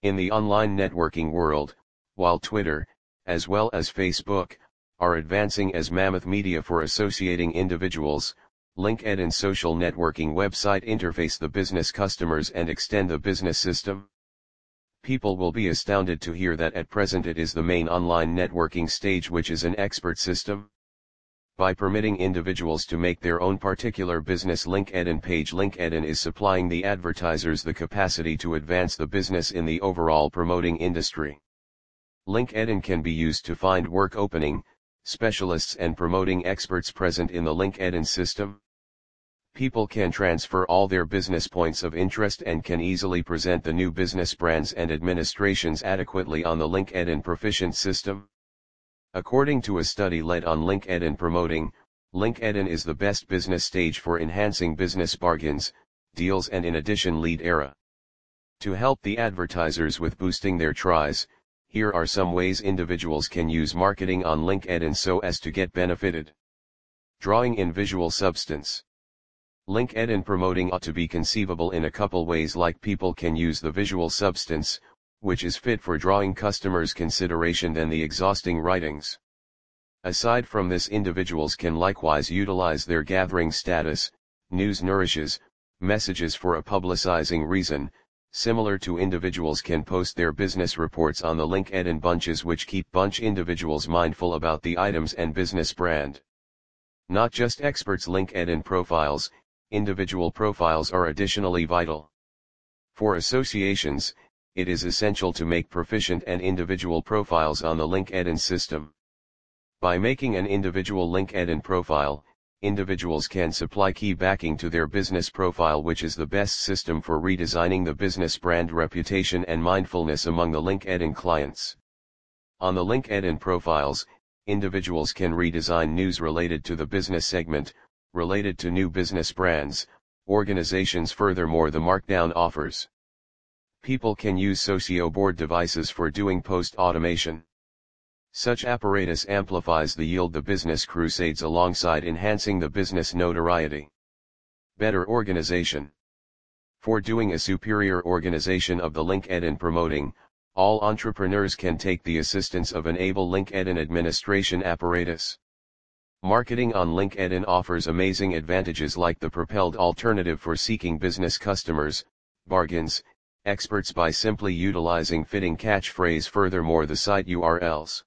In the online networking world, while Twitter, as well as Facebook, are advancing as mammoth media for associating individuals, LinkedIn social networking website interface the business customers and extend the business system. People will be astounded to hear that at present it is the main online networking stage which is an expert system. By permitting individuals to make their own particular business link, LinkedIn page link LinkedIn is supplying the advertisers the capacity to advance the business in the overall promoting industry. Link LinkedIn can be used to find work opening, specialists and promoting experts present in the Link LinkedIn system. People can transfer all their business points of interest and can easily present the new business brands and administrations adequately on the Link LinkedIn Proficient system. According to a study led on LinkedIn promoting, LinkedIn is the best business stage for enhancing business bargains, deals and in addition lead era. To help the advertisers with boosting their tries, here are some ways individuals can use marketing on LinkedIn so as to get benefited. Drawing in visual substance. LinkedIn promoting ought to be conceivable in a couple ways like people can use the visual substance, which is fit for drawing customers' consideration than the exhausting writings. Aside from this individuals can likewise utilize their gathering status, news nourishes, messages for a publicizing reason, similar to individuals can post their business reports on the link ed LinkedIn bunches which keep bunch individuals mindful about the items and business brand. Not just experts link ed LinkedIn profiles, individual profiles are additionally vital. For associations, it is essential to make proficient and individual profiles on the LinkedIn system. By making an individual LinkedIn profile, individuals can supply key backing to their business profile which is the best system for redesigning the business brand reputation and mindfulness among the LinkedIn clients. On the LinkedIn profiles, individuals can redesign news related to the business segment, related to new business brands, organizations furthermore the markdown offers. People can use socio board devices for doing post automation. Such apparatus amplifies the yield the business crusades alongside enhancing the business notoriety. Better organization. For doing a superior organization of the LinkedIn and promoting, all entrepreneurs can take the assistance of an able LinkedIn administration apparatus. Marketing on LinkedIn offers amazing advantages like the propelled alternative for seeking business customers, bargains, experts by simply utilizing fitting catchphrase furthermore the site URLs.